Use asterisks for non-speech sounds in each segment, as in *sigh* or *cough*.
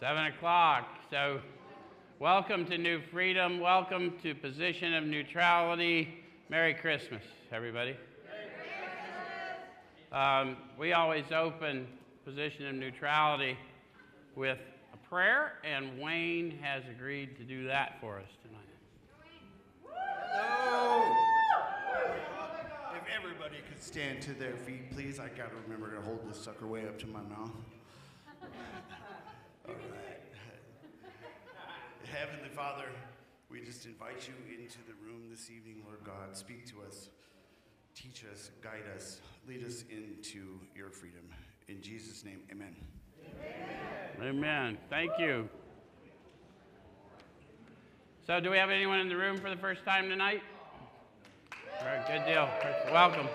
Seven o'clock. So, welcome to New Freedom. Welcome to Position of Neutrality. Merry Christmas, everybody. Um, we always open Position of Neutrality with a prayer, and Wayne has agreed to do that for us tonight. Hello. If everybody could stand to their feet, please. I gotta remember to hold this sucker way up to my mouth. All right. Heavenly Father, we just invite you into the room this evening, Lord God. Speak to us, teach us, guide us, lead us into your freedom. In Jesus' name, amen. Amen. Thank you. So, do we have anyone in the room for the first time tonight? All right, good deal. Welcome.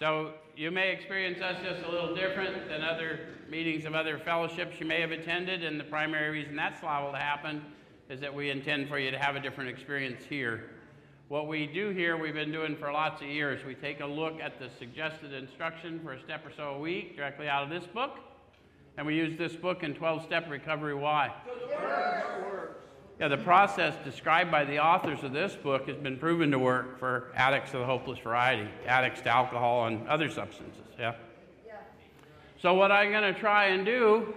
So, you may experience us just a little different than other meetings of other fellowships you may have attended, and the primary reason that's liable to happen is that we intend for you to have a different experience here. What we do here, we've been doing for lots of years. We take a look at the suggested instruction for a step or so a week directly out of this book, and we use this book in 12 Step Recovery Why? Yeah, the process described by the authors of this book has been proven to work for addicts of the hopeless variety, addicts to alcohol and other substances. Yeah. So, what I'm going to try and do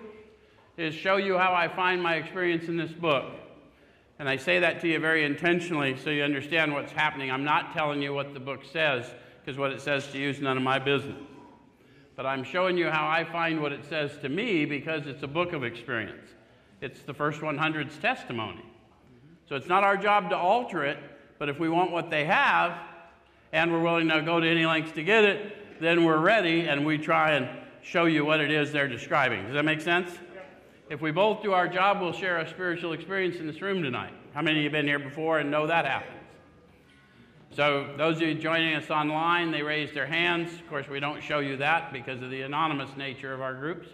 is show you how I find my experience in this book. And I say that to you very intentionally so you understand what's happening. I'm not telling you what the book says, because what it says to you is none of my business. But I'm showing you how I find what it says to me because it's a book of experience. It's the first 100's testimony. So it's not our job to alter it, but if we want what they have and we're willing to go to any lengths to get it, then we're ready and we try and show you what it is they're describing. Does that make sense? If we both do our job, we'll share a spiritual experience in this room tonight. How many of you have been here before and know that happens? So, those of you joining us online, they raised their hands. Of course, we don't show you that because of the anonymous nature of our groups.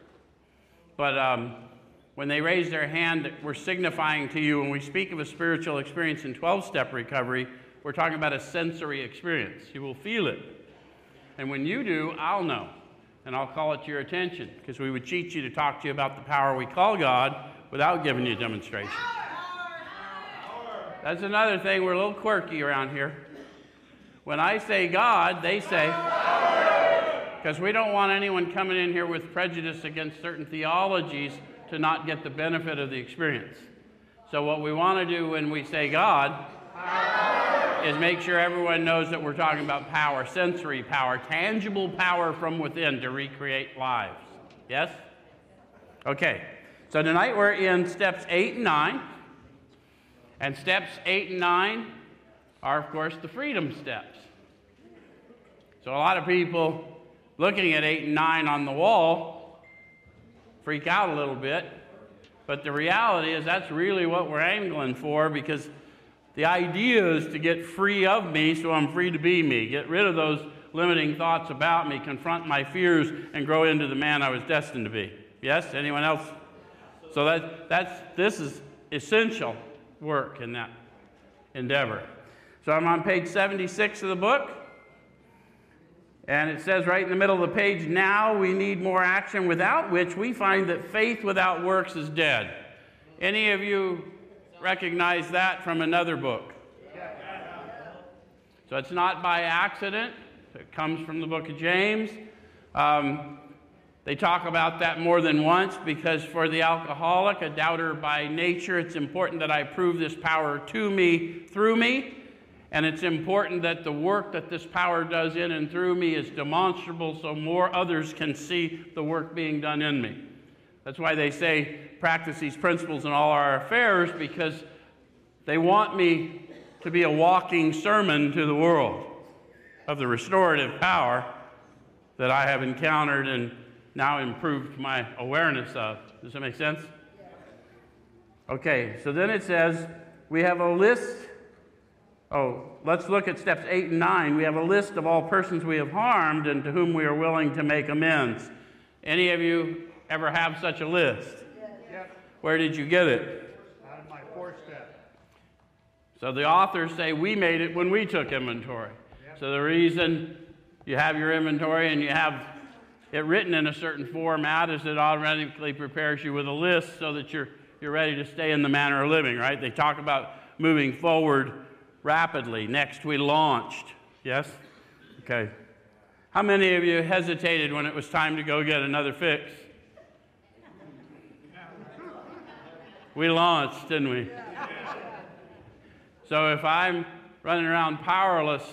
But um, when they raise their hand, we're signifying to you when we speak of a spiritual experience in 12 step recovery, we're talking about a sensory experience. You will feel it. And when you do, I'll know. And I'll call it to your attention because we would cheat you to talk to you about the power we call God without giving you a demonstration. That's another thing, we're a little quirky around here. When I say God, they say, because we don't want anyone coming in here with prejudice against certain theologies to not get the benefit of the experience. So, what we want to do when we say God is make sure everyone knows that we're talking about power, sensory power, tangible power from within to recreate lives. Yes? Okay, so tonight we're in steps eight and nine. And steps eight and nine are, of course, the freedom steps. So, a lot of people looking at eight and nine on the wall freak out a little bit. But the reality is that's really what we're angling for because the idea is to get free of me so I'm free to be me. Get rid of those limiting thoughts about me, confront my fears, and grow into the man I was destined to be. Yes? Anyone else? So that, that's, this is essential work in that endeavor. So I'm on page 76 of the book. And it says right in the middle of the page, now we need more action, without which we find that faith without works is dead. Any of you recognize that from another book? So it's not by accident, it comes from the book of James. Um, they talk about that more than once because for the alcoholic, a doubter by nature, it's important that I prove this power to me through me. And it's important that the work that this power does in and through me is demonstrable so more others can see the work being done in me. That's why they say practice these principles in all our affairs because they want me to be a walking sermon to the world of the restorative power that I have encountered and now improved my awareness of. Does that make sense? Okay, so then it says we have a list Oh, let's look at steps eight and nine. We have a list of all persons we have harmed and to whom we are willing to make amends. Any of you ever have such a list? Yes. Where did you get it? Out of my four step. So the authors say we made it when we took inventory. So the reason you have your inventory and you have it written in a certain format is it automatically prepares you with a list so that you're, you're ready to stay in the manner of living, right? They talk about moving forward rapidly. Next, we launched. Yes? Okay. How many of you hesitated when it was time to go get another fix? We launched, didn't we? So if I'm running around powerless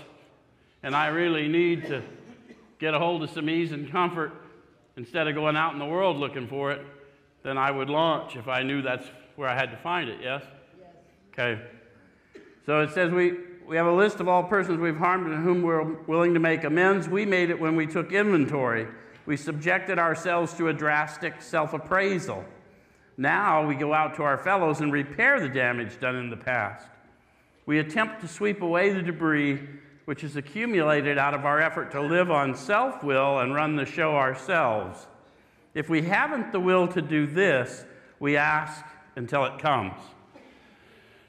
and I really need to get a hold of some ease and comfort instead of going out in the world looking for it, then I would launch if I knew that's where I had to find it, yes? Yes. Okay. So it says we, we have a list of all persons we've harmed and whom we're willing to make amends. We made it when we took inventory. We subjected ourselves to a drastic self appraisal. Now we go out to our fellows and repair the damage done in the past. We attempt to sweep away the debris which is accumulated out of our effort to live on self will and run the show ourselves. If we haven't the will to do this, we ask until it comes.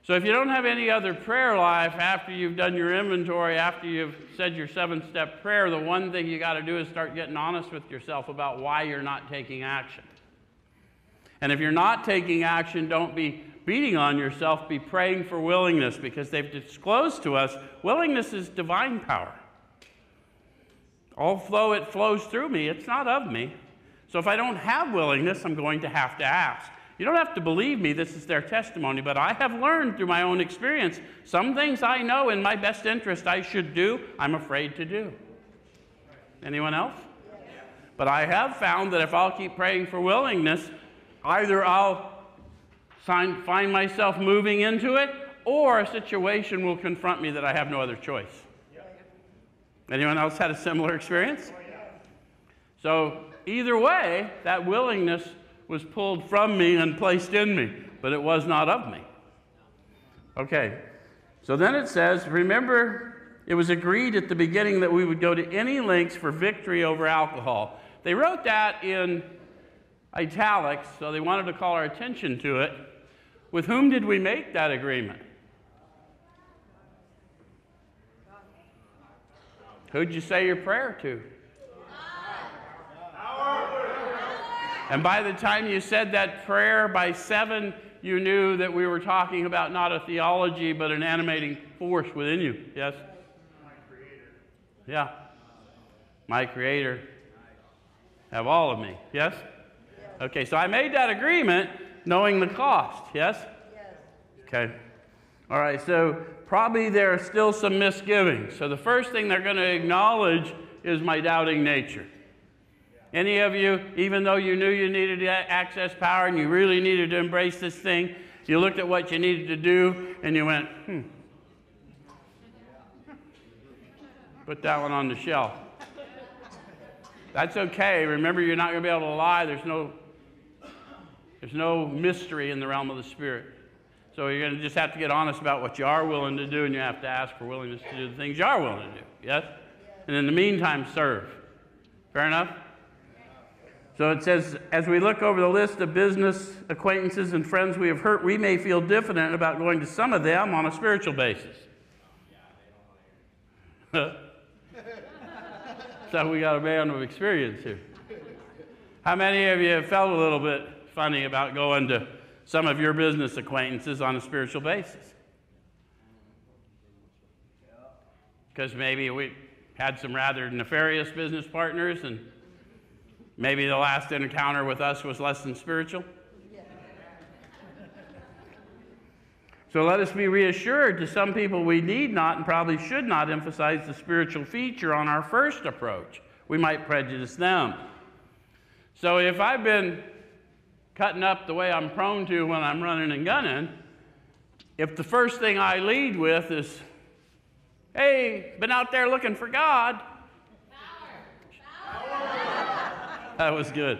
So if you don't have any other prayer life after you've done your inventory, after you've said your seven step prayer, the one thing you got to do is start getting honest with yourself about why you're not taking action. And if you're not taking action, don't be beating on yourself, be praying for willingness because they've disclosed to us willingness is divine power. Although it flows through me, it's not of me. So if I don't have willingness, I'm going to have to ask. You don't have to believe me, this is their testimony, but I have learned through my own experience some things I know in my best interest I should do, I'm afraid to do. Anyone else? But I have found that if I'll keep praying for willingness, either I'll find myself moving into it, or a situation will confront me that I have no other choice. Anyone else had a similar experience? So, either way, that willingness was pulled from me and placed in me, but it was not of me. Okay, so then it says, remember, it was agreed at the beginning that we would go to any lengths for victory over alcohol. They wrote that in italics, so they wanted to call our attention to it. With whom did we make that agreement? Who'd you say your prayer to? And by the time you said that prayer, by seven, you knew that we were talking about not a theology, but an animating force within you. Yes? My Creator. Yeah. My Creator. Have all of me. Yes? Okay, so I made that agreement knowing the cost, yes? Yes. Okay. All right, so probably there are still some misgivings. So the first thing they're going to acknowledge is my doubting nature. Any of you, even though you knew you needed to access power and you really needed to embrace this thing, you looked at what you needed to do and you went, hmm. Put that one on the shelf. That's okay. Remember, you're not going to be able to lie. There's no there's no mystery in the realm of the Spirit. So you're going to just have to get honest about what you are willing to do, and you have to ask for willingness to do the things you are willing to do. Yes? And in the meantime, serve. Fair enough? So it says, as we look over the list of business acquaintances and friends we have hurt, we may feel diffident about going to some of them on a spiritual basis. *laughs* so we got a man of experience here. How many of you have felt a little bit funny about going to some of your business acquaintances on a spiritual basis. Because maybe we had some rather nefarious business partners, and maybe the last encounter with us was less than spiritual. So let us be reassured to some people we need not and probably should not emphasize the spiritual feature on our first approach. We might prejudice them. So if I've been cutting up the way I'm prone to when I'm running and gunning, if the first thing I lead with is, hey, been out there looking for God. Power. Power. *laughs* that was good.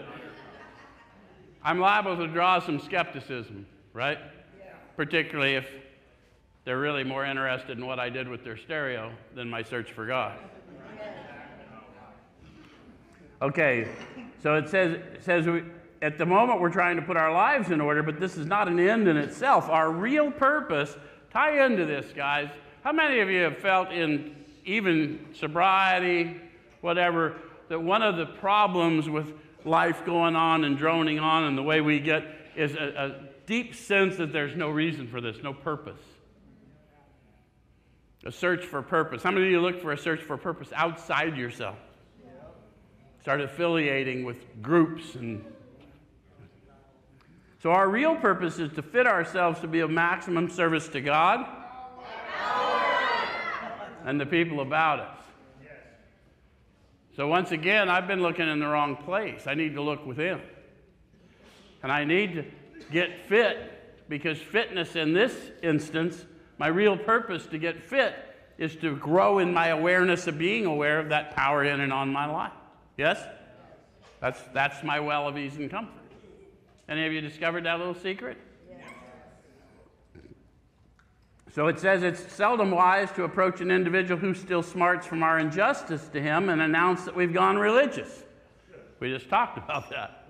I'm liable to draw some skepticism, right? Yeah. Particularly if they're really more interested in what I did with their stereo than my search for God. Okay, so it says, it says we, at the moment we're trying to put our lives in order, but this is not an end in itself. Our real purpose, tie into this, guys. How many of you have felt in even sobriety, whatever, that one of the problems with life going on and droning on and the way we get is a, a deep sense that there's no reason for this, no purpose. A search for purpose. How many of you look for a search for purpose outside yourself? Start affiliating with groups and so our real purpose is to fit ourselves to be of maximum service to God and the people about us. So once again, I've been looking in the wrong place. I need to look within. And I need to get fit because fitness in this instance, my real purpose to get fit is to grow in my awareness of being aware of that power in and on my life. Yes? That's, that's my well of ease and comfort. Any of you discovered that little secret? So it says it's seldom wise to approach an individual who still smarts from our injustice to him and announce that we've gone religious. We just talked about that.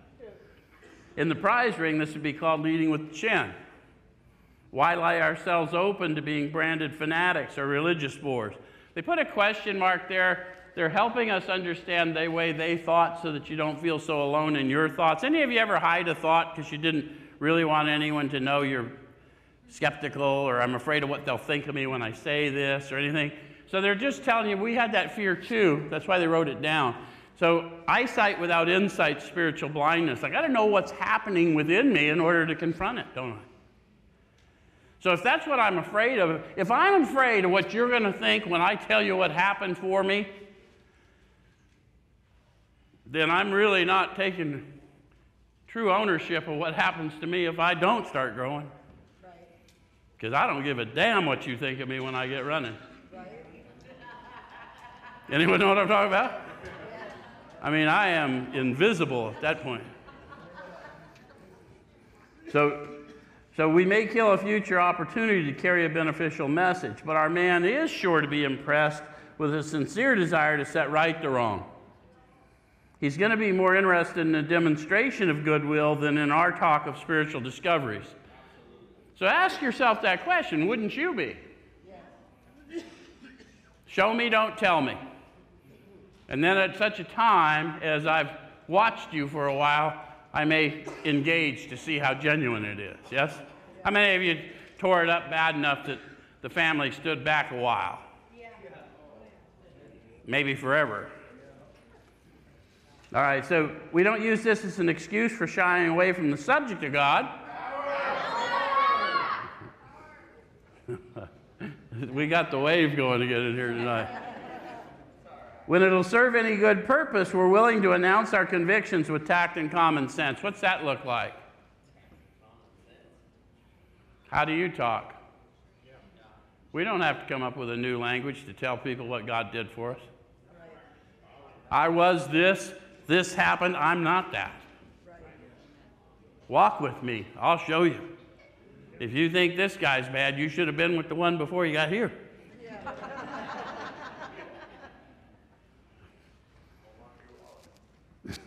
In the prize ring, this would be called leading with the chin. Why lie ourselves open to being branded fanatics or religious bores? They put a question mark there. They're helping us understand the way they thought so that you don't feel so alone in your thoughts. Any of you ever hide a thought because you didn't really want anyone to know you're skeptical or I'm afraid of what they'll think of me when I say this or anything? So they're just telling you we had that fear too. That's why they wrote it down. So, eyesight without insight, spiritual blindness. I got to know what's happening within me in order to confront it, don't I? So, if that's what I'm afraid of, if I'm afraid of what you're going to think when I tell you what happened for me, then I'm really not taking true ownership of what happens to me if I don't start growing. Because I don't give a damn what you think of me when I get running. Anyone know what I'm talking about? I mean, I am invisible at that point. So, so we may kill a future opportunity to carry a beneficial message, but our man is sure to be impressed with a sincere desire to set right the wrong. He's going to be more interested in a demonstration of goodwill than in our talk of spiritual discoveries. So ask yourself that question, wouldn't you be? Show me, don't tell me. And then at such a time as I've watched you for a while, I may engage to see how genuine it is. Yes? How many of you tore it up bad enough that the family stood back a while? Maybe forever. All right, so we don't use this as an excuse for shying away from the subject of God. We got the wave going again in here tonight. When it'll serve any good purpose, we're willing to announce our convictions with tact and common sense. What's that look like? How do you talk? We don't have to come up with a new language to tell people what God did for us. I was this, this happened, I'm not that. Walk with me, I'll show you. If you think this guy's bad, you should have been with the one before you got here. *laughs*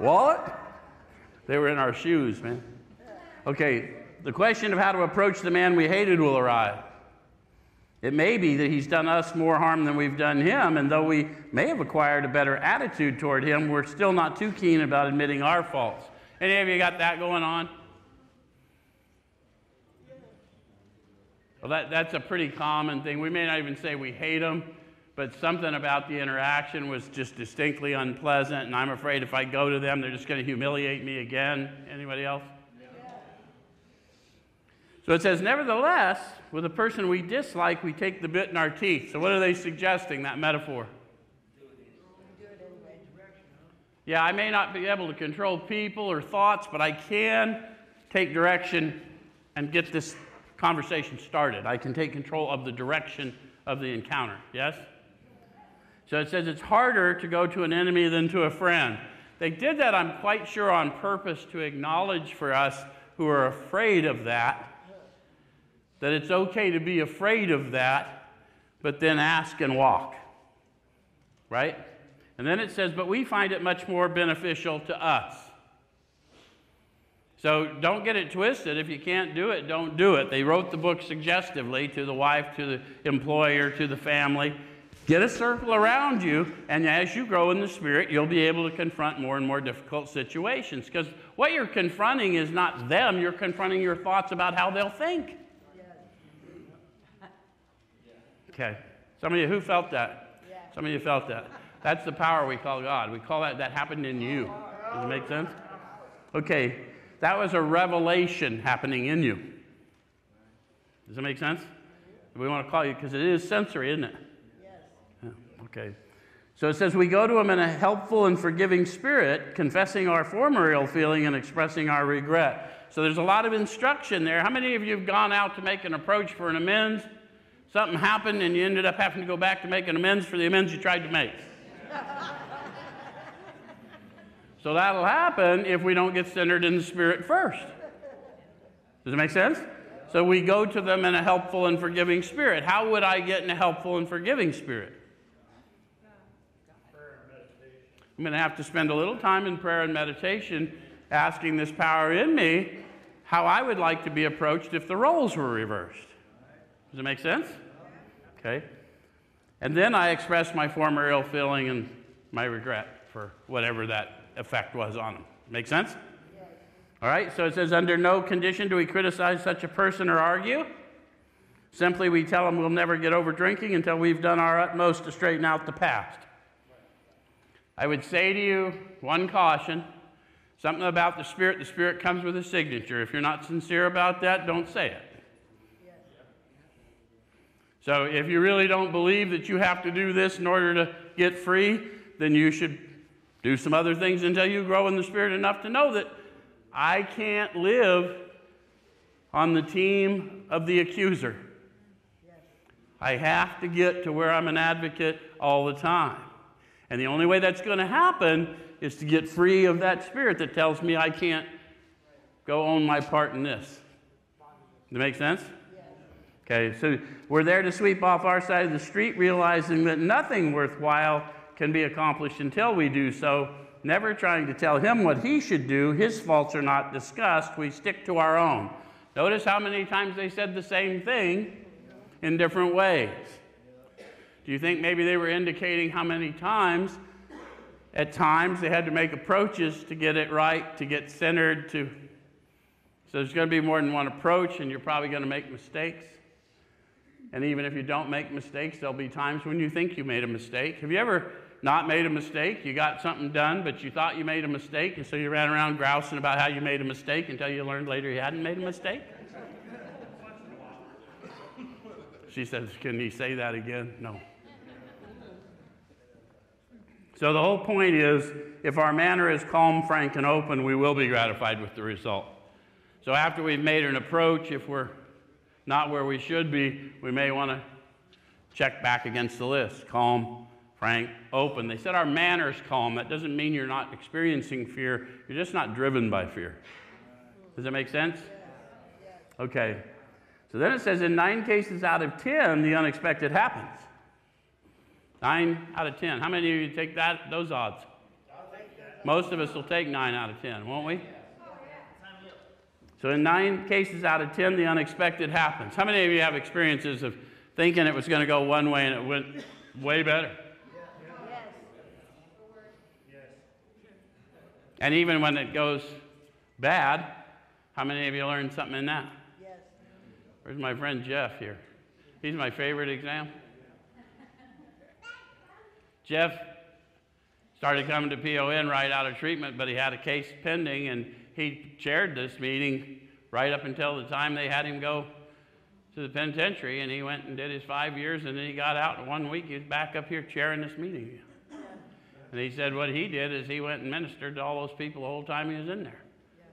Wallet? They were in our shoes, man. Okay, the question of how to approach the man we hated will arrive. It may be that he's done us more harm than we've done him, and though we may have acquired a better attitude toward him, we're still not too keen about admitting our faults. Any of you got that going on? Well, that, that's a pretty common thing. We may not even say we hate them, but something about the interaction was just distinctly unpleasant, and I'm afraid if I go to them, they're just going to humiliate me again. Anybody else? So it says, nevertheless, with a person we dislike, we take the bit in our teeth. So what are they suggesting, that metaphor? Yeah, I may not be able to control people or thoughts, but I can take direction and get this conversation started. I can take control of the direction of the encounter. Yes? So it says it's harder to go to an enemy than to a friend. They did that, I'm quite sure, on purpose to acknowledge for us who are afraid of that that it's okay to be afraid of that, but then ask and walk. Right? And then it says, but we find it much more beneficial to us. So don't get it twisted. If you can't do it, don't do it. They wrote the book suggestively to the wife, to the employer, to the family. Get a circle around you, and as you grow in the Spirit, you'll be able to confront more and more difficult situations. Because what you're confronting is not them, you're confronting your thoughts about how they'll think. Okay. Some of you, who felt that? Some of you felt that. That's the power we call God. We call that that happened in you. Does it make sense? Okay. That was a revelation happening in you. Does that make sense? We want to call you because it is sensory, isn't it? Yes. okay. So it says we go to him in a helpful and forgiving spirit, confessing our former ill feeling and expressing our regret. So there's a lot of instruction there. How many of you have gone out to make an approach for an amends? Something happened and you ended up having to go back to make an amends for the amends you tried to make. *laughs* so that'll happen if we don't get centered in the spirit first. Does it make sense? So we go to them in a helpful and forgiving spirit. How would I get in a helpful and forgiving spirit? I'm going to have to spend a little time in prayer and meditation asking this power in me how I would like to be approached if the roles were reversed. Does it make sense? Okay. And then I express my former ill feeling and my regret for whatever that effect was on them. Make sense? All right, so it says, under no condition do we criticize such a person or argue. Simply, we tell them we'll never get over drinking until we've done our utmost to straighten out the past. I would say to you, one caution something about the Spirit. The Spirit comes with a signature. If you're not sincere about that, don't say it. So, if you really don't believe that you have to do this in order to get free, then you should do some other things until you grow in the Spirit enough to know that I can't live on the team of the accuser. I have to get to where I'm an advocate all the time. And the only way that's going to happen is to get free of that spirit that tells me I can't go own my part in this. Does that make sense? Okay, so we're there to sweep off our side of the street, realizing that nothing worthwhile can be accomplished until we do so never trying to tell him what he should do. His faults are not discussed. We stick to our own. Notice how many times they said the same thing in different ways. Do you think maybe they were indicating how many times, at times, they had to make approaches to get it right, to get centered, to. So there's going to be more than one approach, and you're probably going to make mistakes. And even if you don't make mistakes, there'll be times when you think you made a mistake. Have you ever not made a mistake. You got something done, but you thought you made a mistake, and so you ran around grousing about how you made a mistake until you learned later you hadn't made a mistake. She says, Can you say that again? No. So the whole point is if our manner is calm, frank, and open, we will be gratified with the result. So after we've made an approach, if we're not where we should be, we may want to check back against the list. Calm, frank, open. They said our manners calm. That doesn't mean you're not experiencing fear, you're just not driven by fear. Does that make sense? Okay. So then it says in nine cases out of ten, the unexpected happens. Nine out of ten. How many of you take that those odds? I'll take that. Most of us will take nine out of ten, won't we? So in nine cases out of ten, the unexpected happens. How many of you have experiences of thinking it was going to go one way and it went way better? Yes. yes. And even when it goes bad, how many of you learned something in that? Yes. Where's my friend Jeff here? He's my favorite example. Jeff started coming to PON right out of treatment, but he had a case pending, and he chaired this meeting right up until the time they had him go to the penitentiary, and he went and did his five years, and then he got out. In one week, he was back up here chairing this meeting. And he said what he did is he went and ministered to all those people the whole time he was in there.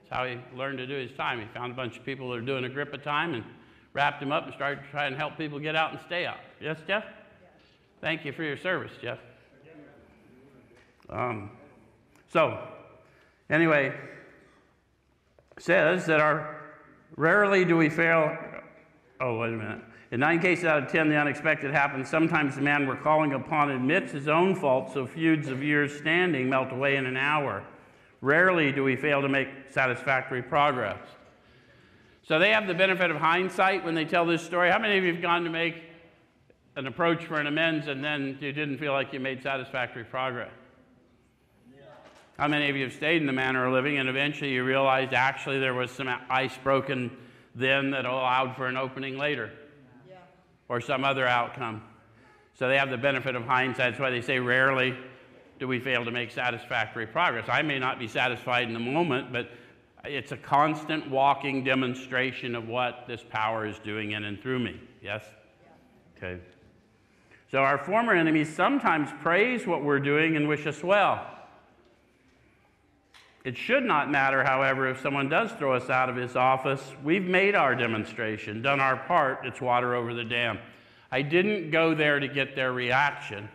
That's how he learned to do his time. He found a bunch of people that were doing a grip of time and wrapped them up and started trying to help people get out and stay out. Yes, Jeff? Thank you for your service, Jeff. Um, so, anyway, says that our rarely do we fail. Oh, wait a minute. In nine cases out of ten, the unexpected happens. Sometimes the man we're calling upon admits his own fault, so feuds of years standing melt away in an hour. Rarely do we fail to make satisfactory progress. So they have the benefit of hindsight when they tell this story. How many of you have gone to make an approach for an amends and then you didn't feel like you made satisfactory progress? How many of you have stayed in the manner of living and eventually you realized actually there was some ice broken then that allowed for an opening later? Yeah. Or some other outcome. So they have the benefit of hindsight. That's why they say rarely do we fail to make satisfactory progress. I may not be satisfied in the moment, but it's a constant walking demonstration of what this power is doing in and through me. Yes? Okay. So our former enemies sometimes praise what we're doing and wish us well. It should not matter, however, if someone does throw us out of his office. We've made our demonstration, done our part, it's water over the dam. I didn't go there to get their reaction.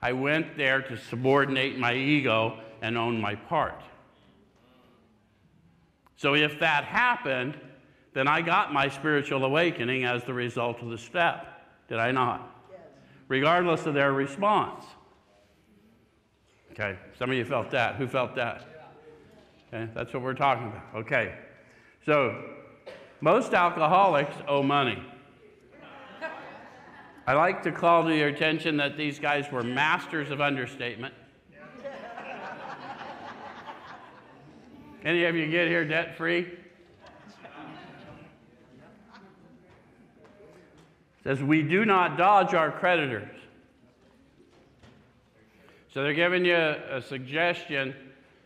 I went there to subordinate my ego and own my part. So if that happened, then I got my spiritual awakening as the result of the step. Did I not? Yes. Regardless of their response. Okay, some of you felt that. Who felt that? Okay, that's what we're talking about. Okay, so most alcoholics owe money. I like to call to your attention that these guys were masters of understatement. Any of you get here debt free? says we do not dodge our creditors. So they're giving you a suggestion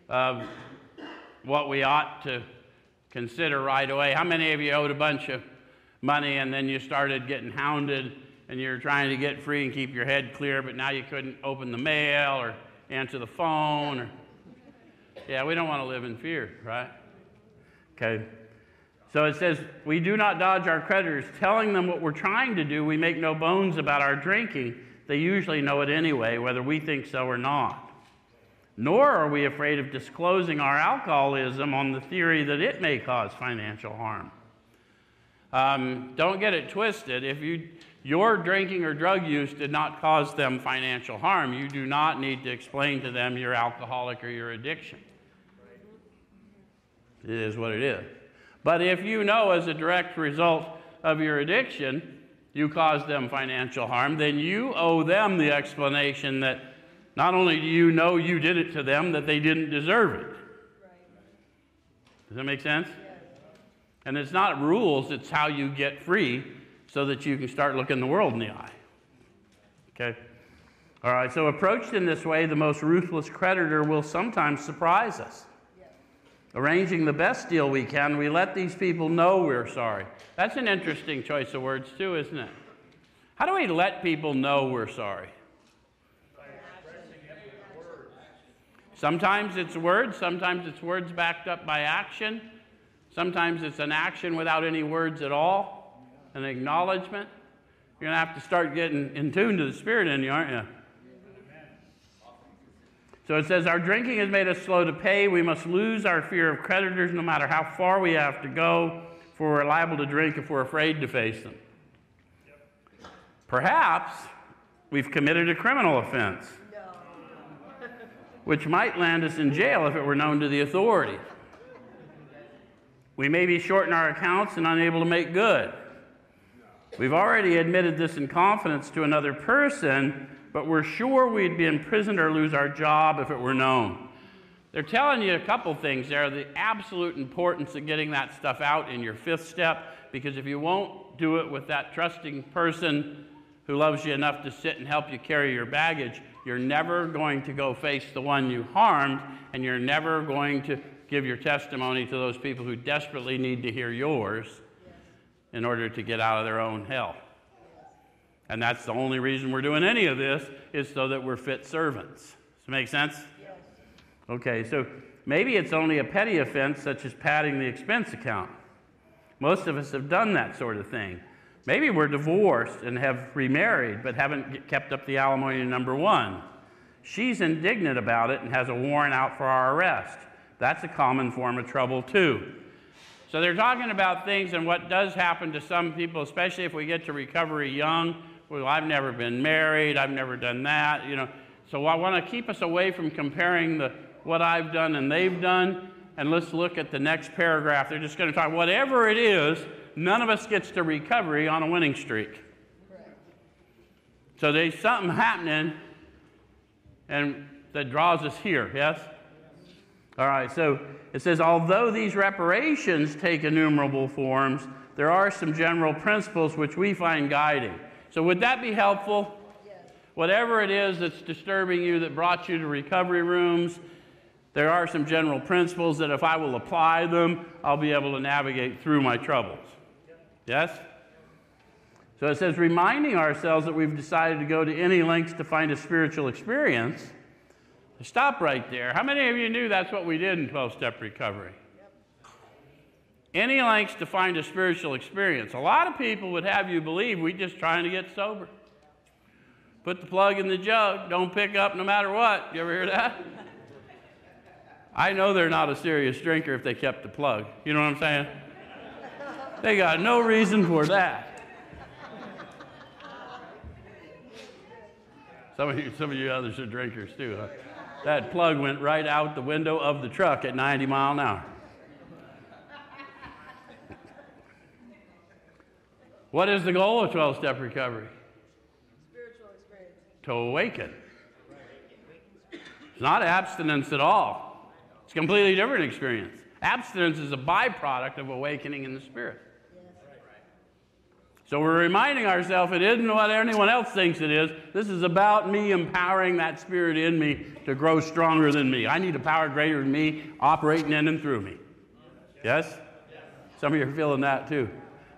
of what we ought to consider right away. How many of you owed a bunch of money and then you started getting hounded and you're trying to get free and keep your head clear, but now you couldn't open the mail or answer the phone or yeah, we don't want to live in fear, right? Okay. So it says, We do not dodge our creditors, telling them what we're trying to do. We make no bones about our drinking. They usually know it anyway, whether we think so or not. Nor are we afraid of disclosing our alcoholism on the theory that it may cause financial harm. Um, don't get it twisted. If you, your drinking or drug use did not cause them financial harm, you do not need to explain to them your alcoholic or your addiction. It is what it is. But if you know as a direct result of your addiction, you caused them financial harm, then you owe them the explanation that not only do you know you did it to them, that they didn't deserve it. Does that make sense? And it's not rules, it's how you get free so that you can start looking the world in the eye. Okay? All right, so approached in this way, the most ruthless creditor will sometimes surprise us arranging the best deal we can, we let these people know we're sorry. That's an interesting choice of words, too, isn't it? How do we let people know we're sorry? Sometimes it's words, sometimes it's words backed up by action, sometimes it's an action without any words at all, an acknowledgement. You're going to have to start getting in tune to the Spirit in you, aren't you? So it says, Our drinking has made us slow to pay. We must lose our fear of creditors no matter how far we have to go, for we're liable to drink if we're afraid to face them. Perhaps we've committed a criminal offense, which might land us in jail if it were known to the authorities. We may be short in our accounts and unable to make good. We've already admitted this in confidence to another person, but we're sure we'd be imprisoned or lose our job if it were known. They're telling you a couple things there the absolute importance of getting that stuff out in your fifth step, because if you won't do it with that trusting person who loves you enough to sit and help you carry your baggage, you're never going to go face the one you harmed, and you're never going to give your testimony to those people who desperately need to hear yours in order to get out of their own hell. And that's the only reason we're doing any of this is so that we're fit servants. Does that make sense? Yes. Okay, so maybe it's only a petty offense such as padding the expense account. Most of us have done that sort of thing. Maybe we're divorced and have remarried but haven't kept up the alimony number one. She's indignant about it and has a warrant out for our arrest. That's a common form of trouble, too. So they're talking about things and what does happen to some people, especially if we get to recovery young well, I've never been married, I've never done that, you know. So I want to keep us away from comparing the, what I've done and they've done. And let's look at the next paragraph. They're just going to talk, whatever it is, none of us gets to recovery on a winning streak. So there's something happening and that draws us here, yes? All right, so it says, although these reparations take innumerable forms, there are some general principles which we find guiding. So, would that be helpful? Yes. Whatever it is that's disturbing you that brought you to recovery rooms, there are some general principles that if I will apply them, I'll be able to navigate through my troubles. Yes? So it says, reminding ourselves that we've decided to go to any lengths to find a spiritual experience. Stop right there. How many of you knew that's what we did in 12 step recovery? Any lengths to find a spiritual experience. A lot of people would have you believe we're just trying to get sober. Put the plug in the jug, don't pick up no matter what. You ever hear that? *laughs* I know they're not a serious drinker if they kept the plug. You know what I'm saying? They got no reason for that. Some of you, some of you others are drinkers too, huh? That plug went right out the window of the truck at 90 mile an hour. What is the goal of 12 step recovery? Spiritual experience. To awaken. It's not abstinence at all. It's a completely different experience. Abstinence is a byproduct of awakening in the spirit. So we're reminding ourselves it isn't what anyone else thinks it is. This is about me empowering that spirit in me to grow stronger than me. I need a power greater than me operating in and through me. Yes? Some of you are feeling that too.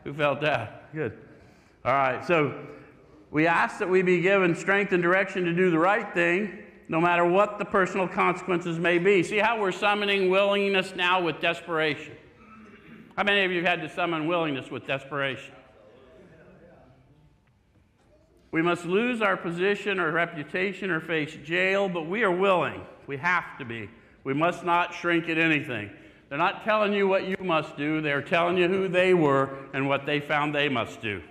Who felt that? Good. All right, so we ask that we be given strength and direction to do the right thing no matter what the personal consequences may be. See how we're summoning willingness now with desperation? How many of you have had to summon willingness with desperation? We must lose our position or reputation or face jail, but we are willing. We have to be. We must not shrink at anything. They're not telling you what you must do, they're telling you who they were and what they found they must do.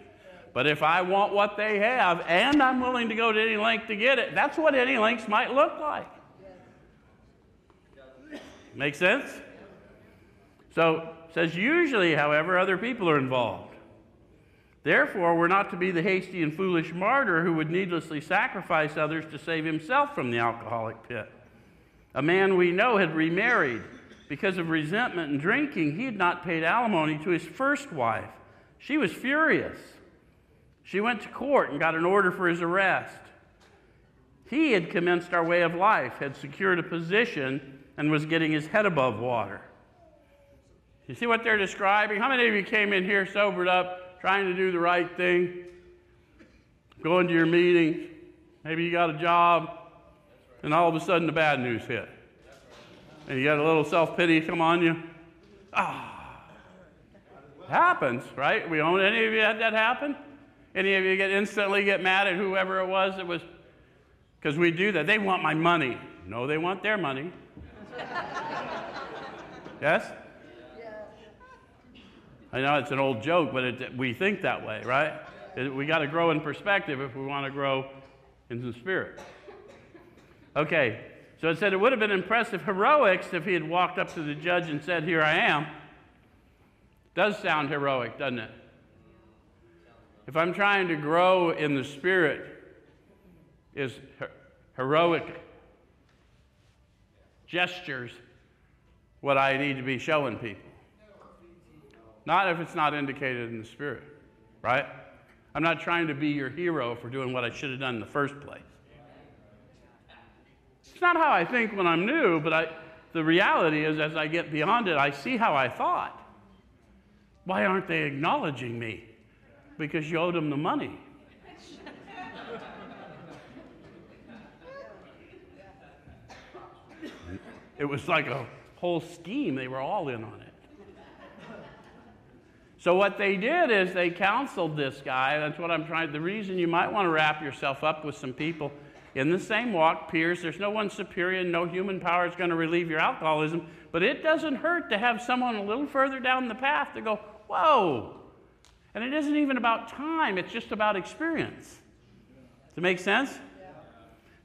But if I want what they have and I'm willing to go to any length to get it, that's what any lengths might look like. Make sense? So says usually, however, other people are involved. Therefore, we're not to be the hasty and foolish martyr who would needlessly sacrifice others to save himself from the alcoholic pit. A man we know had remarried. Because of resentment and drinking, he had not paid alimony to his first wife. She was furious. She went to court and got an order for his arrest. He had commenced our way of life, had secured a position, and was getting his head above water. You see what they're describing? How many of you came in here sobered up, trying to do the right thing, going to your meetings? Maybe you got a job, and all of a sudden the bad news hit. And you got a little self pity come on you. Ah, happens, right? We own any of you had that happen? Any of you get instantly get mad at whoever it was that was because we do that. They want my money. No, they want their money. *laughs* yes? I know it's an old joke, but it, we think that way, right? We got to grow in perspective if we want to grow in the spirit. Okay, so it said it would have been impressive heroics if he had walked up to the judge and said, Here I am. Does sound heroic, doesn't it? If I'm trying to grow in the Spirit, is heroic gestures what I need to be showing people. Not if it's not indicated in the Spirit, right? I'm not trying to be your hero for doing what I should have done in the first place. It's not how I think when I'm new, but I, the reality is, as I get beyond it, I see how I thought. Why aren't they acknowledging me? because you owed them the money. it was like a whole scheme. They were all in on it. So what they did is they counseled this guy. That's what I'm trying. The reason you might want to wrap yourself up with some people in the same walk, peers. There's no one superior. No human power is going to relieve your alcoholism. But it doesn't hurt to have someone a little further down the path to go, "Whoa, and it isn't even about time, it's just about experience. Does it make sense?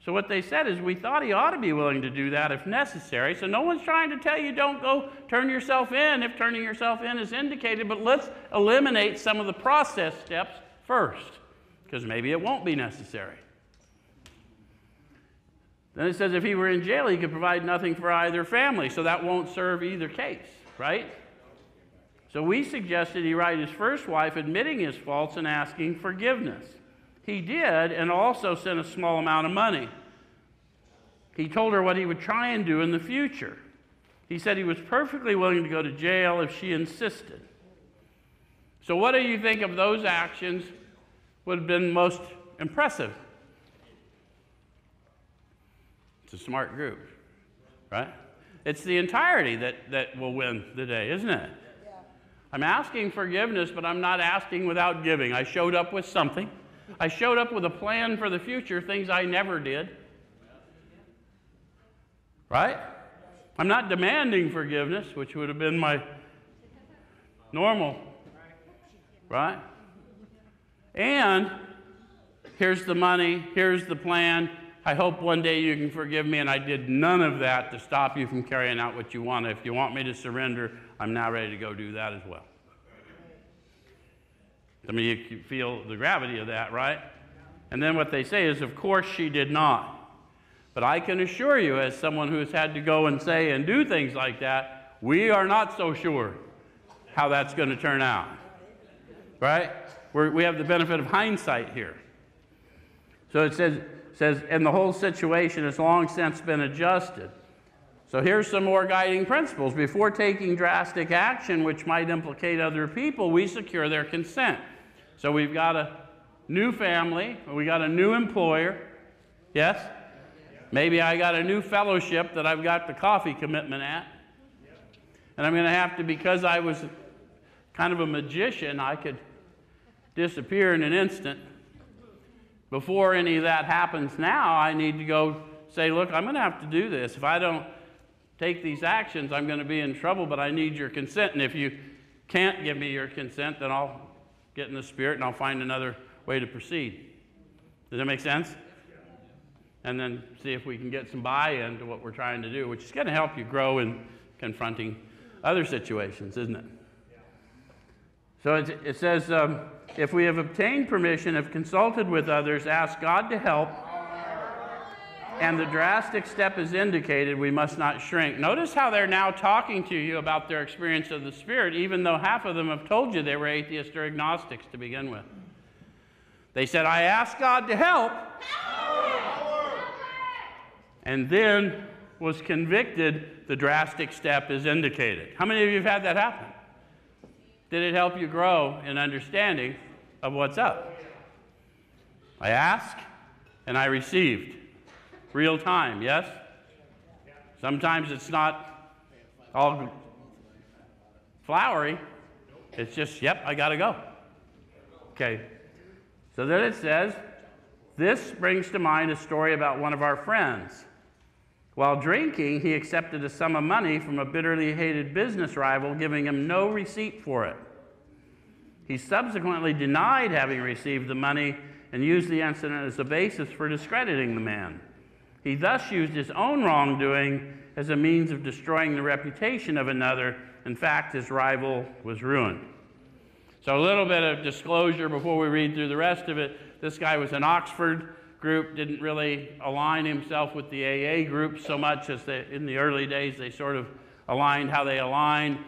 So, what they said is, we thought he ought to be willing to do that if necessary. So, no one's trying to tell you don't go turn yourself in if turning yourself in is indicated, but let's eliminate some of the process steps first. because maybe it won't be necessary. Then it says if he were in jail, he could provide nothing for either family, so that won't serve either case, right? So we suggested he write his first wife admitting his faults and asking forgiveness. He did, and also sent a small amount of money. He told her what he would try and do in the future. He said he was perfectly willing to go to jail if she insisted. So, what do you think of those actions would have been most impressive? It's a smart group, right? It's the entirety that, that will win the day, isn't it? I'm asking forgiveness, but I'm not asking without giving. I showed up with something. I showed up with a plan for the future, things I never did. Right? I'm not demanding forgiveness, which would have been my normal. Right? And here's the money, here's the plan. I hope one day you can forgive me, and I did none of that to stop you from carrying out what you want. If you want me to surrender, I'm now ready to go do that as well. I mean, you feel the gravity of that, right? And then what they say is, of course, she did not. But I can assure you, as someone who has had to go and say and do things like that, we are not so sure how that's going to turn out. Right? We're, we have the benefit of hindsight here. So it says, says, and the whole situation has long since been adjusted. So here's some more guiding principles. Before taking drastic action which might implicate other people, we secure their consent. So we've got a new family, we got a new employer. Yes? Maybe I got a new fellowship that I've got the coffee commitment at. And I'm going to have to, because I was kind of a magician, I could disappear in an instant. Before any of that happens now, I need to go say, look, I'm going to have to do this. If I don't take these actions, I'm going to be in trouble, but I need your consent. And if you can't give me your consent, then I'll get in the spirit and I'll find another way to proceed. Does that make sense? And then see if we can get some buy in to what we're trying to do, which is going to help you grow in confronting other situations, isn't it? So it, it says, um, if we have obtained permission, have consulted with others, asked God to help, and the drastic step is indicated, we must not shrink. Notice how they're now talking to you about their experience of the Spirit, even though half of them have told you they were atheists or agnostics to begin with. They said, I asked God to help, and then was convicted, the drastic step is indicated. How many of you have had that happen? Did it help you grow in understanding of what's up? I asked and I received. Real time, yes? Sometimes it's not all flowery. It's just, yep, I got to go. Okay. So then it says, this brings to mind a story about one of our friends. While drinking, he accepted a sum of money from a bitterly hated business rival, giving him no receipt for it. He subsequently denied having received the money and used the incident as a basis for discrediting the man. He thus used his own wrongdoing as a means of destroying the reputation of another. In fact, his rival was ruined. So, a little bit of disclosure before we read through the rest of it. This guy was an Oxford group, didn't really align himself with the AA group so much as they, in the early days they sort of aligned how they aligned.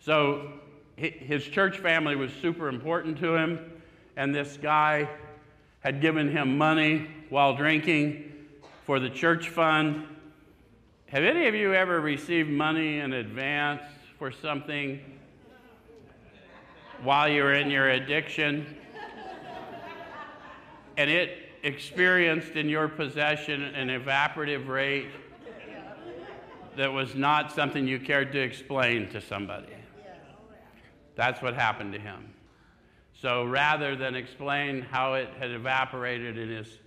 So, his church family was super important to him, and this guy had given him money while drinking for the church fund. Have any of you ever received money in advance for something while you were in your addiction? And it experienced in your possession an evaporative rate that was not something you cared to explain to somebody. That's what happened to him. So rather than explain how it had evaporated in his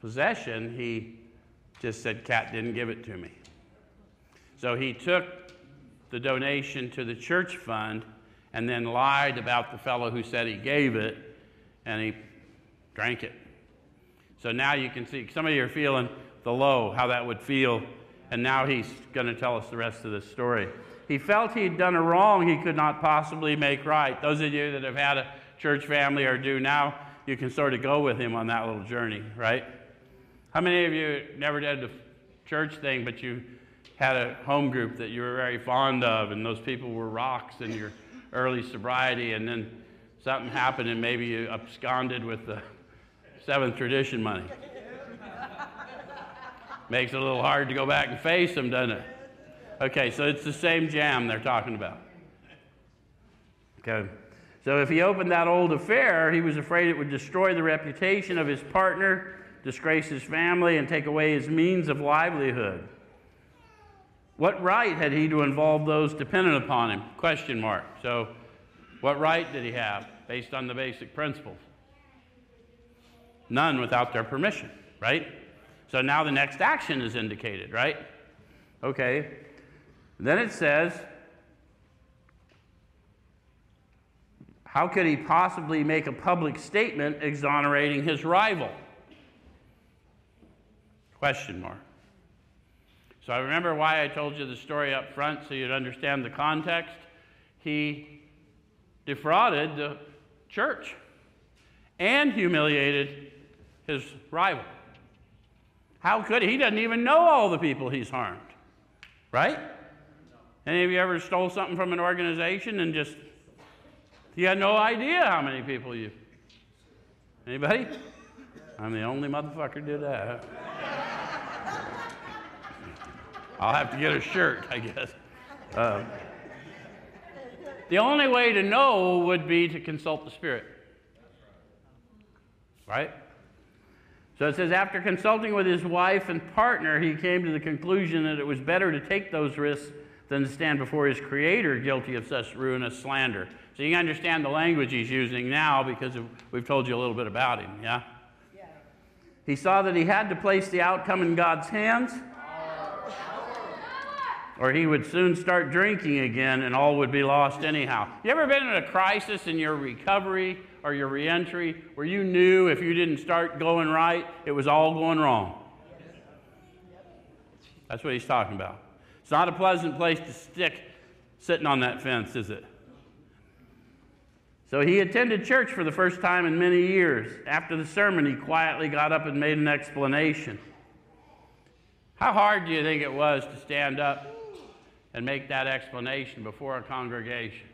possession, he just said, Cat didn't give it to me. So he took the donation to the church fund and then lied about the fellow who said he gave it and he drank it. So now you can see, some of you are feeling the low, how that would feel, and now he's going to tell us the rest of the story. He felt he'd done a wrong he could not possibly make right. Those of you that have had a church family or do now you can sort of go with him on that little journey, right? How many of you never did the church thing, but you had a home group that you were very fond of, and those people were rocks in your early sobriety, and then something happened, and maybe you absconded with the seventh tradition money? Makes it a little hard to go back and face them, doesn't it? Okay, so it's the same jam they're talking about. Okay. So if he opened that old affair, he was afraid it would destroy the reputation of his partner, disgrace his family, and take away his means of livelihood. What right had he to involve those dependent upon him? Question mark. So, what right did he have based on the basic principles? None without their permission, right? So now the next action is indicated, right? Okay. Then it says, how could he possibly make a public statement exonerating his rival? Question mark. So I remember why I told you the story up front so you'd understand the context. He defrauded the church and humiliated his rival. How could he? He doesn't even know all the people he's harmed. Right? Any of you ever stole something from an organization and just you had no idea how many people you Anybody? I'm the only motherfucker did that. I'll have to get a shirt, I guess. Uh, the only way to know would be to consult the Spirit. Right? So it says, after consulting with his wife and partner, he came to the conclusion that it was better to take those risks than to stand before his creator guilty of such ruinous slander. So you understand the language he's using now because of, we've told you a little bit about him, yeah? yeah? He saw that he had to place the outcome in God's hands, or he would soon start drinking again and all would be lost anyhow. You ever been in a crisis in your recovery or your reentry where you knew if you didn't start going right, it was all going wrong? That's what he's talking about. It's not a pleasant place to stick sitting on that fence, is it? So he attended church for the first time in many years. After the sermon, he quietly got up and made an explanation. How hard do you think it was to stand up and make that explanation before a congregation?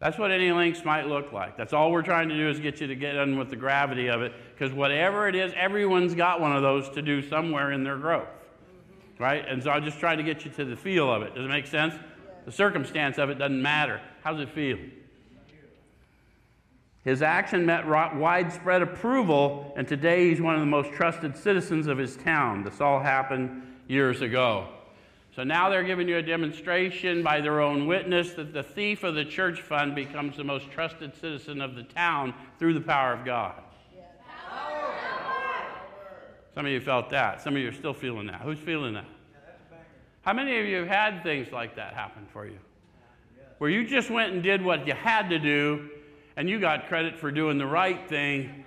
That's what any links might look like. That's all we're trying to do is get you to get in with the gravity of it, because whatever it is, everyone's got one of those to do somewhere in their growth right? And so I'm just try to get you to the feel of it. Does it make sense? The circumstance of it doesn't matter. How does it feel? His action met widespread approval, and today he's one of the most trusted citizens of his town. This all happened years ago. So now they're giving you a demonstration by their own witness that the thief of the church fund becomes the most trusted citizen of the town through the power of God. Some of you felt that. Some of you are still feeling that. Who's feeling that? How many of you have had things like that happen for you? Where you just went and did what you had to do, and you got credit for doing the right thing,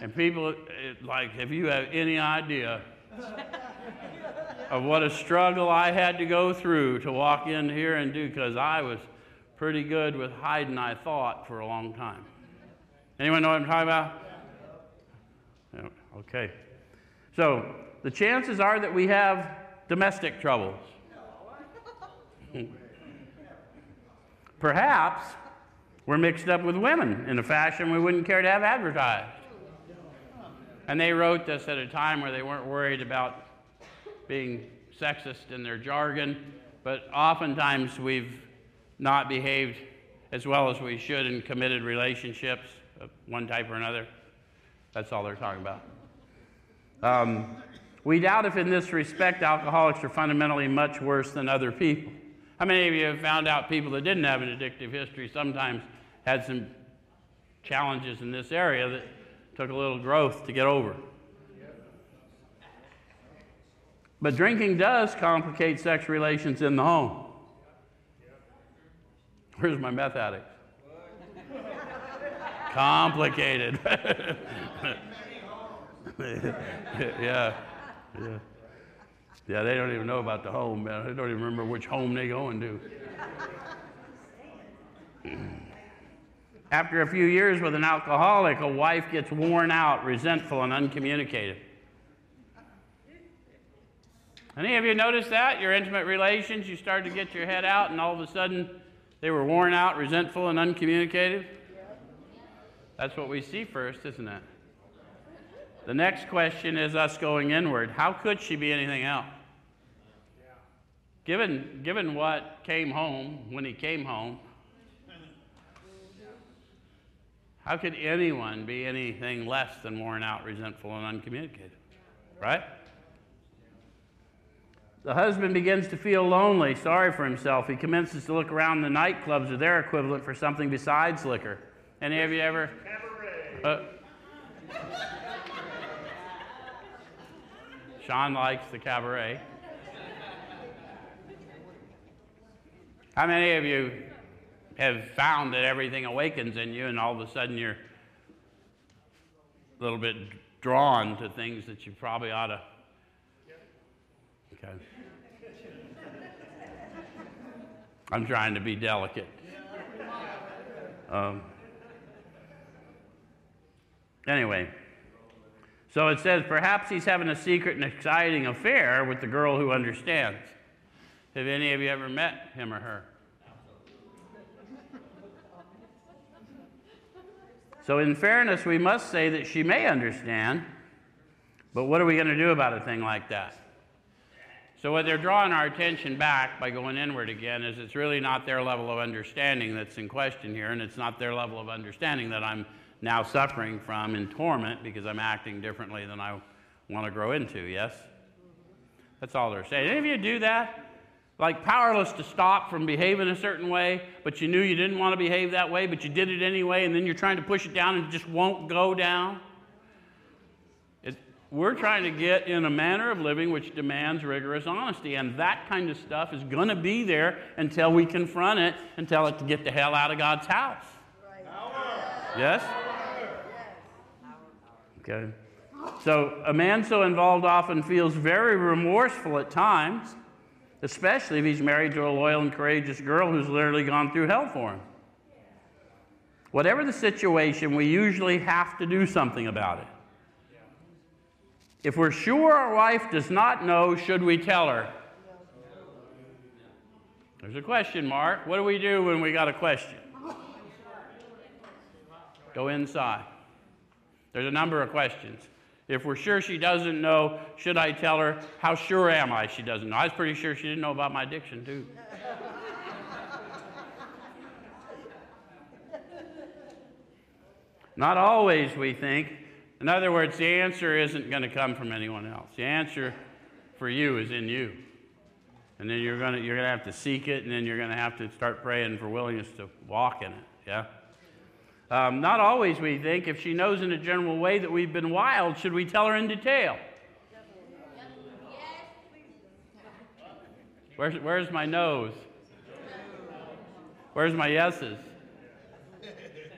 and people, like, have you have any idea of what a struggle I had to go through to walk in here and do? Because I was pretty good with hiding, I thought, for a long time. Anyone know what I'm talking about? Okay. So the chances are that we have domestic troubles. *laughs* Perhaps we're mixed up with women in a fashion we wouldn't care to have advertised. And they wrote this at a time where they weren't worried about being sexist in their jargon, but oftentimes we've not behaved as well as we should in committed relationships of one type or another. That's all they're talking about. Um, we doubt if, in this respect, alcoholics are fundamentally much worse than other people. How many of you have found out people that didn't have an addictive history sometimes had some challenges in this area that took a little growth to get over? But drinking does complicate sex relations in the home. Where's my meth addict? Complicated. *laughs* yeah, yeah. Yeah, they don't even know about the home, man. They don't even remember which home they going to. After a few years with an alcoholic, a wife gets worn out, resentful, and uncommunicative. Any of you noticed that? Your intimate relations, you started to get your head out, and all of a sudden they were worn out, resentful, and uncommunicative? That's what we see first, isn't it? The next question is us going inward. How could she be anything else? Given, given what came home when he came home, how could anyone be anything less than worn out, resentful, and uncommunicative? Right? The husband begins to feel lonely, sorry for himself. He commences to look around the nightclubs or their equivalent for something besides liquor. Any of you ever? Uh, Sean likes the cabaret. How many of you have found that everything awakens in you and all of a sudden you're a little bit drawn to things that you probably ought to? Okay. I'm trying to be delicate. Um, anyway, so it says perhaps he's having a secret and exciting affair with the girl who understands. Have any of you ever met him or her? So, in fairness, we must say that she may understand, but what are we going to do about a thing like that? So, what they're drawing our attention back by going inward again is it's really not their level of understanding that's in question here, and it's not their level of understanding that I'm now suffering from in torment because I'm acting differently than I want to grow into, yes? That's all they're saying. Any of you do that? Like powerless to stop from behaving a certain way, but you knew you didn't want to behave that way, but you did it anyway, and then you're trying to push it down and it just won't go down? We're trying to get in a manner of living which demands rigorous honesty, and that kind of stuff is going to be there until we confront it and tell it to get the hell out of God's house. Yes? Okay. So, a man so involved often feels very remorseful at times, especially if he's married to a loyal and courageous girl who's literally gone through hell for him. Whatever the situation, we usually have to do something about it. If we're sure our wife does not know, should we tell her? There's a question mark. What do we do when we got a question? Go inside. There's a number of questions. If we're sure she doesn't know, should I tell her? How sure am I she doesn't know? I was pretty sure she didn't know about my addiction, too. Not always, we think, in other words, the answer isn't going to come from anyone else. The answer for you is in you. And then you're going to, you're going to have to seek it, and then you're going to have to start praying for willingness to walk in it. Yeah? Um, not always, we think. If she knows in a general way that we've been wild, should we tell her in detail? Where's, where's my no's? Where's my yeses?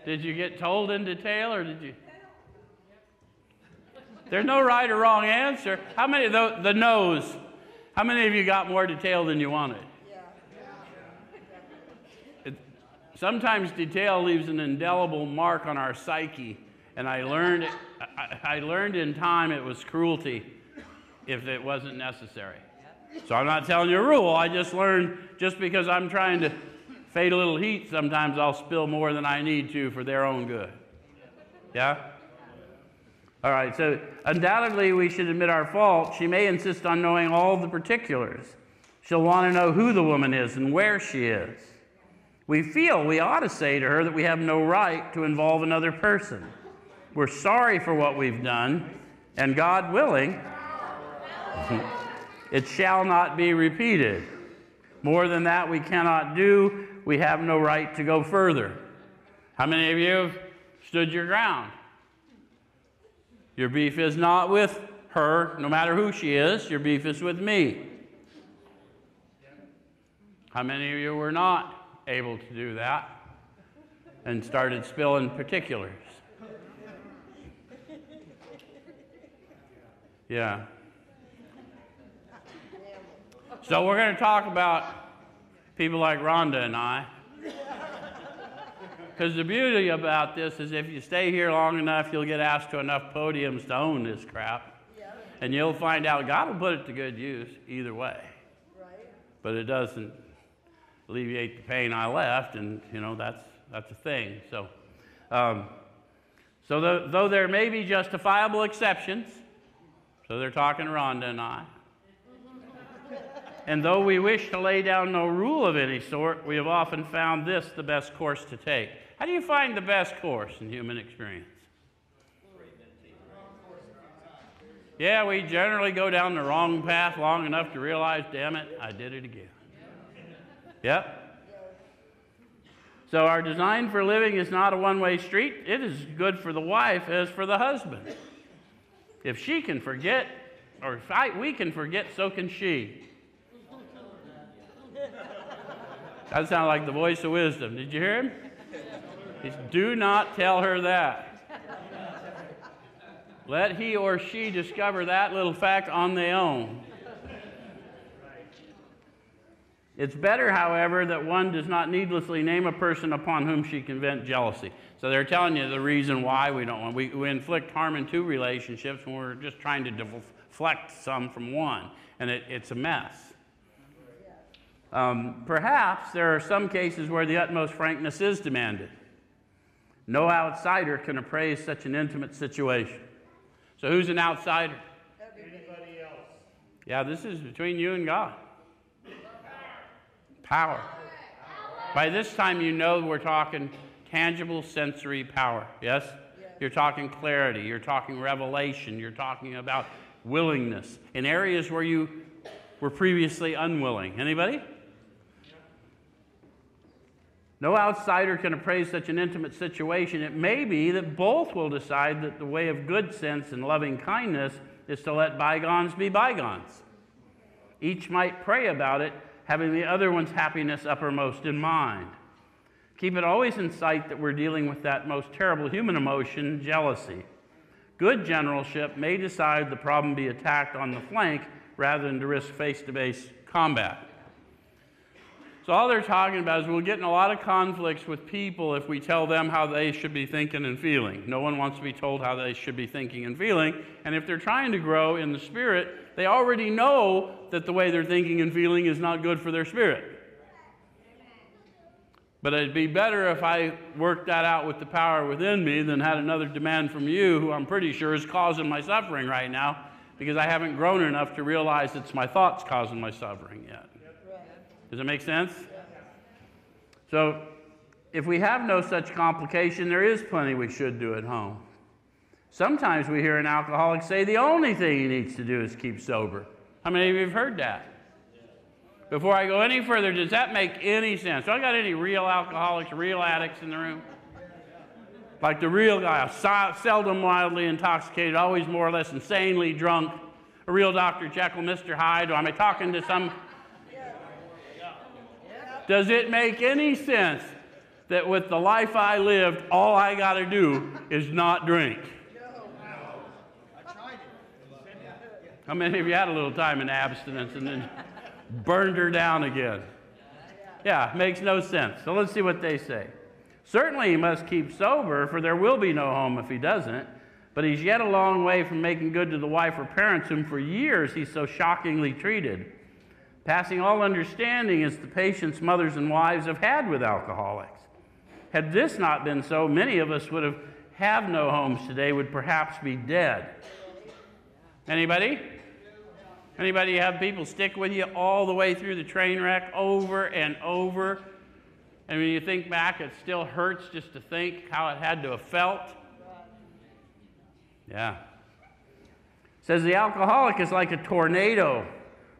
Did you get told in detail, or did you? There's no right or wrong answer. How many of the, the no's? How many of you got more detail than you wanted? It, sometimes detail leaves an indelible mark on our psyche, and I learned, I, I learned in time it was cruelty if it wasn't necessary. So I'm not telling you a rule. I just learned just because I'm trying to fade a little heat, sometimes I'll spill more than I need to for their own good. Yeah? All right, so undoubtedly we should admit our fault. She may insist on knowing all the particulars. She'll want to know who the woman is and where she is. We feel we ought to say to her that we have no right to involve another person. We're sorry for what we've done, and God willing, *laughs* it shall not be repeated. More than that, we cannot do. We have no right to go further. How many of you have stood your ground? Your beef is not with her, no matter who she is, your beef is with me. How many of you were not able to do that and started spilling particulars? Yeah. So we're going to talk about people like Rhonda and I. Because the beauty about this is if you stay here long enough, you'll get asked to enough podiums to own this crap. And you'll find out God will put it to good use either way. Right? But it doesn't alleviate the pain I left, and you know that's that's a thing. So, um, so the, though there may be justifiable exceptions, so they're talking Rhonda and I. And though we wish to lay down no rule of any sort, we have often found this the best course to take. How do you find the best course in human experience? Yeah, we generally go down the wrong path long enough to realize, damn it, I did it again. Yep. So our design for living is not a one way street. It is good for the wife as for the husband. If she can forget, or if I, we can forget, so can she. That sounded like the voice of wisdom. Did you hear him? Do not tell her that. Let he or she discover that little fact on their own. It's better, however, that one does not needlessly name a person upon whom she can vent jealousy. So they're telling you the reason why we don't want. We, we inflict harm in two relationships when we're just trying to deflect some from one, and it, it's a mess. Um, perhaps there are some cases where the utmost frankness is demanded. No outsider can appraise such an intimate situation. So, who's an outsider? Anybody else? Yeah, this is between you and God. Power. By this time, you know we're talking tangible sensory power. Yes? You're talking clarity. You're talking revelation. You're talking about willingness in areas where you were previously unwilling. Anybody? No outsider can appraise such an intimate situation. It may be that both will decide that the way of good sense and loving kindness is to let bygones be bygones. Each might pray about it, having the other one's happiness uppermost in mind. Keep it always in sight that we're dealing with that most terrible human emotion, jealousy. Good generalship may decide the problem be attacked on the flank rather than to risk face to face combat. So, all they're talking about is we'll get in a lot of conflicts with people if we tell them how they should be thinking and feeling. No one wants to be told how they should be thinking and feeling. And if they're trying to grow in the spirit, they already know that the way they're thinking and feeling is not good for their spirit. But it'd be better if I worked that out with the power within me than had another demand from you, who I'm pretty sure is causing my suffering right now, because I haven't grown enough to realize it's my thoughts causing my suffering yet. Does it make sense? So, if we have no such complication, there is plenty we should do at home. Sometimes we hear an alcoholic say the only thing he needs to do is keep sober. How many of you have heard that? Before I go any further, does that make any sense? Do I got any real alcoholics, real addicts in the room? Like the real guy, seldom wildly intoxicated, always more or less insanely drunk, a real Dr. Jekyll, Mr. Hyde, or am I talking to some does it make any sense that with the life I lived, all I got to do is not drink? How many of you had a little time in abstinence and then burned her down again? Yeah, makes no sense. So let's see what they say. Certainly he must keep sober, for there will be no home if he doesn't. But he's yet a long way from making good to the wife or parents whom for years he's so shockingly treated. Passing all understanding is the patience mothers and wives have had with alcoholics. Had this not been so, many of us would have have no homes today, would perhaps be dead. Anybody? Anybody have people stick with you all the way through the train wreck over and over? And when you think back, it still hurts just to think how it had to have felt. Yeah. Says the alcoholic is like a tornado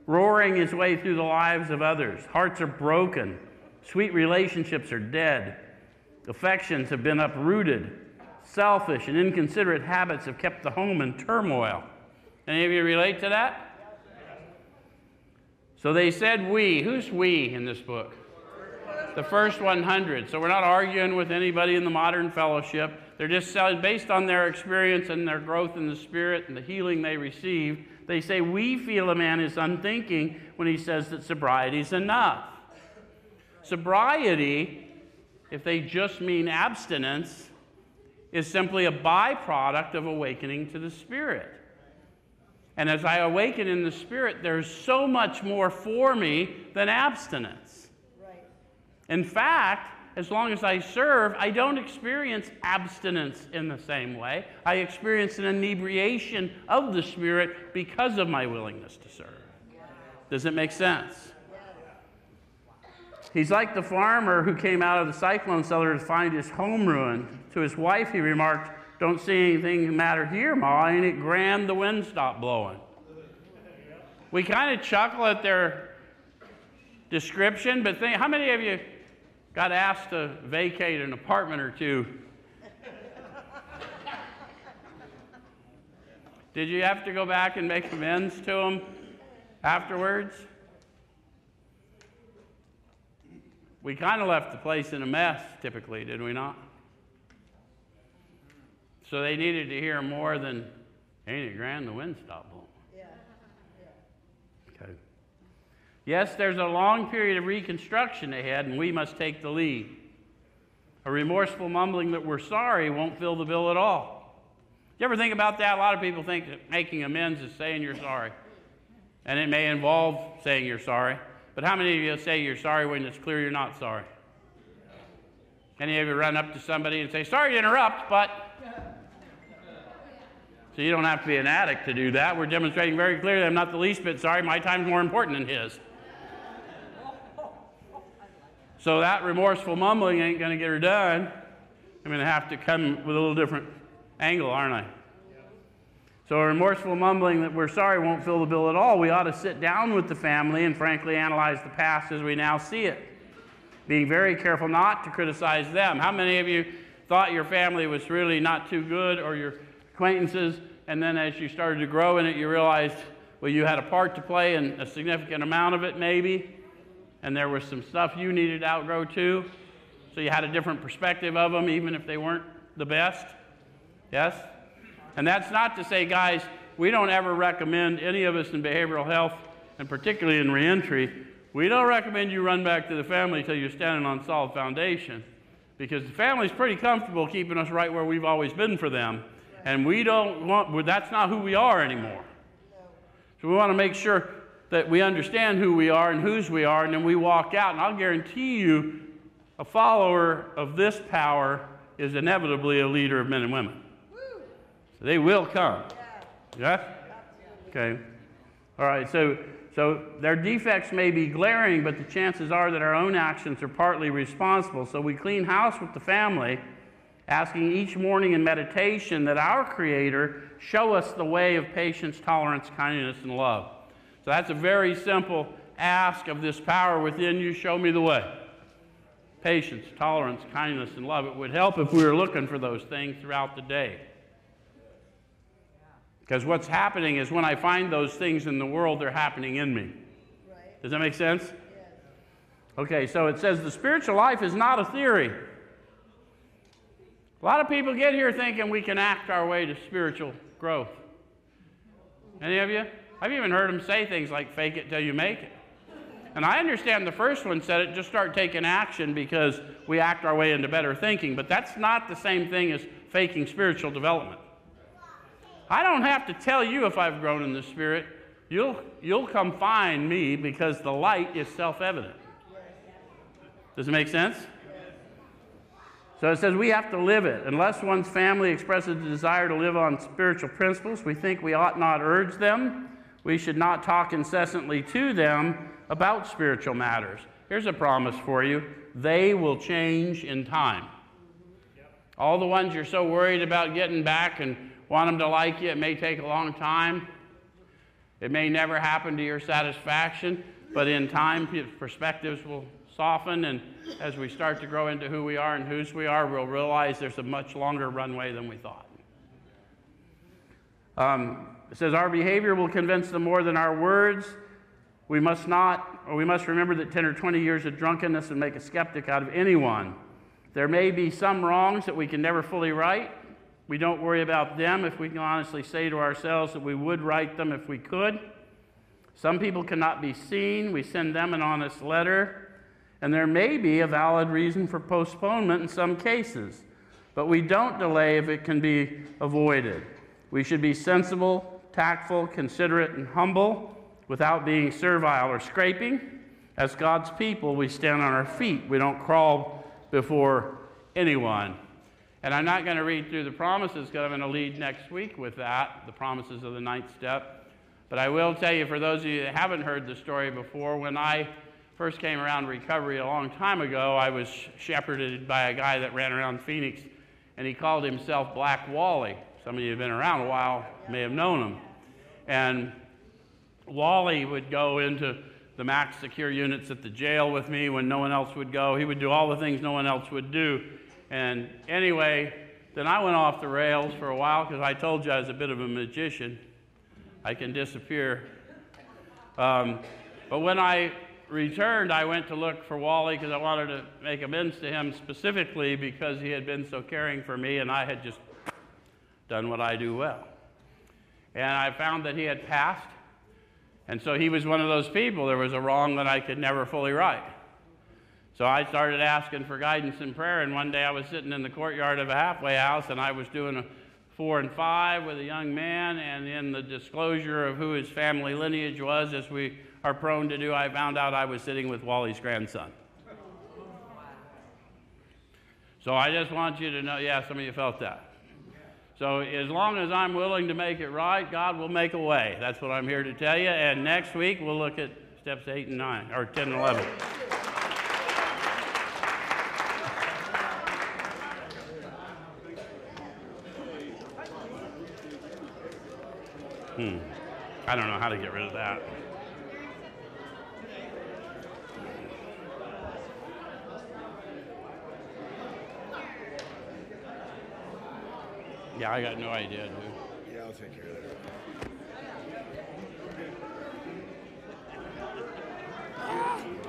roaring his way through the lives of others. Hearts are broken. Sweet relationships are dead. Affections have been uprooted. Selfish and inconsiderate habits have kept the home in turmoil. Any of you relate to that? So they said we. Who's we in this book? The first 100. So we're not arguing with anybody in the modern fellowship. They're just based on their experience and their growth in the Spirit and the healing they received. They say we feel a man is unthinking when he says that sobriety is enough. Sobriety if they just mean abstinence, is simply a byproduct of awakening to the Spirit. And as I awaken in the Spirit, there's so much more for me than abstinence. Right. In fact, as long as I serve, I don't experience abstinence in the same way. I experience an inebriation of the Spirit because of my willingness to serve. Does it make sense? He's like the farmer who came out of the cyclone cellar to find his home ruined. To his wife, he remarked, Don't see anything matter here, Ma. Ain't it grand the wind stopped blowing? We kind of chuckle at their description, but think, how many of you got asked to vacate an apartment or two? Did you have to go back and make amends to them afterwards? We kind of left the place in a mess, typically, did we not? So they needed to hear more than, ain't it grand the wind stopped blowing? Yeah. Okay. Yes, there's a long period of reconstruction ahead, and we must take the lead. A remorseful mumbling that we're sorry won't fill the bill at all. You ever think about that? A lot of people think that making amends is saying you're sorry. And it may involve saying you're sorry. But how many of you say you're sorry when it's clear you're not sorry? Any of you run up to somebody and say, Sorry to interrupt, but. So you don't have to be an addict to do that. We're demonstrating very clearly I'm not the least bit sorry. My time's more important than his. So that remorseful mumbling ain't going to get her done. I'm going to have to come with a little different angle, aren't I? So, remorseful mumbling that we're sorry won't fill the bill at all. We ought to sit down with the family and frankly analyze the past as we now see it, being very careful not to criticize them. How many of you thought your family was really not too good or your acquaintances, and then as you started to grow in it, you realized, well, you had a part to play in a significant amount of it, maybe, and there was some stuff you needed to outgrow too, so you had a different perspective of them, even if they weren't the best? Yes? And that's not to say, guys, we don't ever recommend any of us in behavioral health, and particularly in reentry, we don't recommend you run back to the family until you're standing on solid foundation. Because the family's pretty comfortable keeping us right where we've always been for them. And we don't want, that's not who we are anymore. So we want to make sure that we understand who we are and whose we are, and then we walk out. And I'll guarantee you, a follower of this power is inevitably a leader of men and women. So they will come. Yes? Okay. All right, so, so their defects may be glaring, but the chances are that our own actions are partly responsible. So we clean house with the family, asking each morning in meditation that our Creator show us the way of patience, tolerance, kindness, and love. So that's a very simple ask of this power within you show me the way. Patience, tolerance, kindness, and love. It would help if we were looking for those things throughout the day. Because what's happening is when I find those things in the world, they're happening in me. Right. Does that make sense? Yes. Okay, so it says the spiritual life is not a theory. A lot of people get here thinking we can act our way to spiritual growth. Any of you? I've even heard them say things like fake it till you make it. And I understand the first one said it, just start taking action because we act our way into better thinking, but that's not the same thing as faking spiritual development. I don't have to tell you if I've grown in the Spirit. You'll, you'll come find me because the light is self evident. Does it make sense? So it says we have to live it. Unless one's family expresses a desire to live on spiritual principles, we think we ought not urge them. We should not talk incessantly to them about spiritual matters. Here's a promise for you they will change in time. All the ones you're so worried about getting back and want them to like you. It may take a long time. It may never happen to your satisfaction, but in time, perspectives will soften, and as we start to grow into who we are and whose we are, we'll realize there's a much longer runway than we thought. Um, it says, Our behavior will convince them more than our words. We must not, or we must remember that 10 or 20 years of drunkenness would make a skeptic out of anyone. There may be some wrongs that we can never fully right, we don't worry about them if we can honestly say to ourselves that we would right them if we could. Some people cannot be seen. We send them an honest letter. and there may be a valid reason for postponement in some cases, but we don't delay if it can be avoided. We should be sensible, tactful, considerate, and humble without being servile or scraping. As God's people, we stand on our feet. We don't crawl before anyone. And I'm not going to read through the promises because I'm going to lead next week with that, the promises of the ninth step. But I will tell you, for those of you that haven't heard the story before, when I first came around recovery a long time ago, I was shepherded by a guy that ran around Phoenix, and he called himself Black Wally. Some of you have been around a while may have known him. And Wally would go into the max secure units at the jail with me when no one else would go. He would do all the things no one else would do. And anyway, then I went off the rails for a while because I told you I was a bit of a magician. I can disappear. Um, but when I returned, I went to look for Wally because I wanted to make amends to him specifically because he had been so caring for me and I had just done what I do well. And I found that he had passed. And so he was one of those people. There was a wrong that I could never fully right. So I started asking for guidance in prayer. And one day I was sitting in the courtyard of a halfway house and I was doing a four and five with a young man. And in the disclosure of who his family lineage was, as we are prone to do, I found out I was sitting with Wally's grandson. So I just want you to know yeah, some of you felt that. So as long as I'm willing to make it right, God will make a way. That's what I'm here to tell you. And next week we'll look at steps 8 and 9, or 10 and 11. Hmm. I don't know how to get rid of that. Yeah, I got no idea, dude. Yeah, I'll take care of that. Ah! *laughs*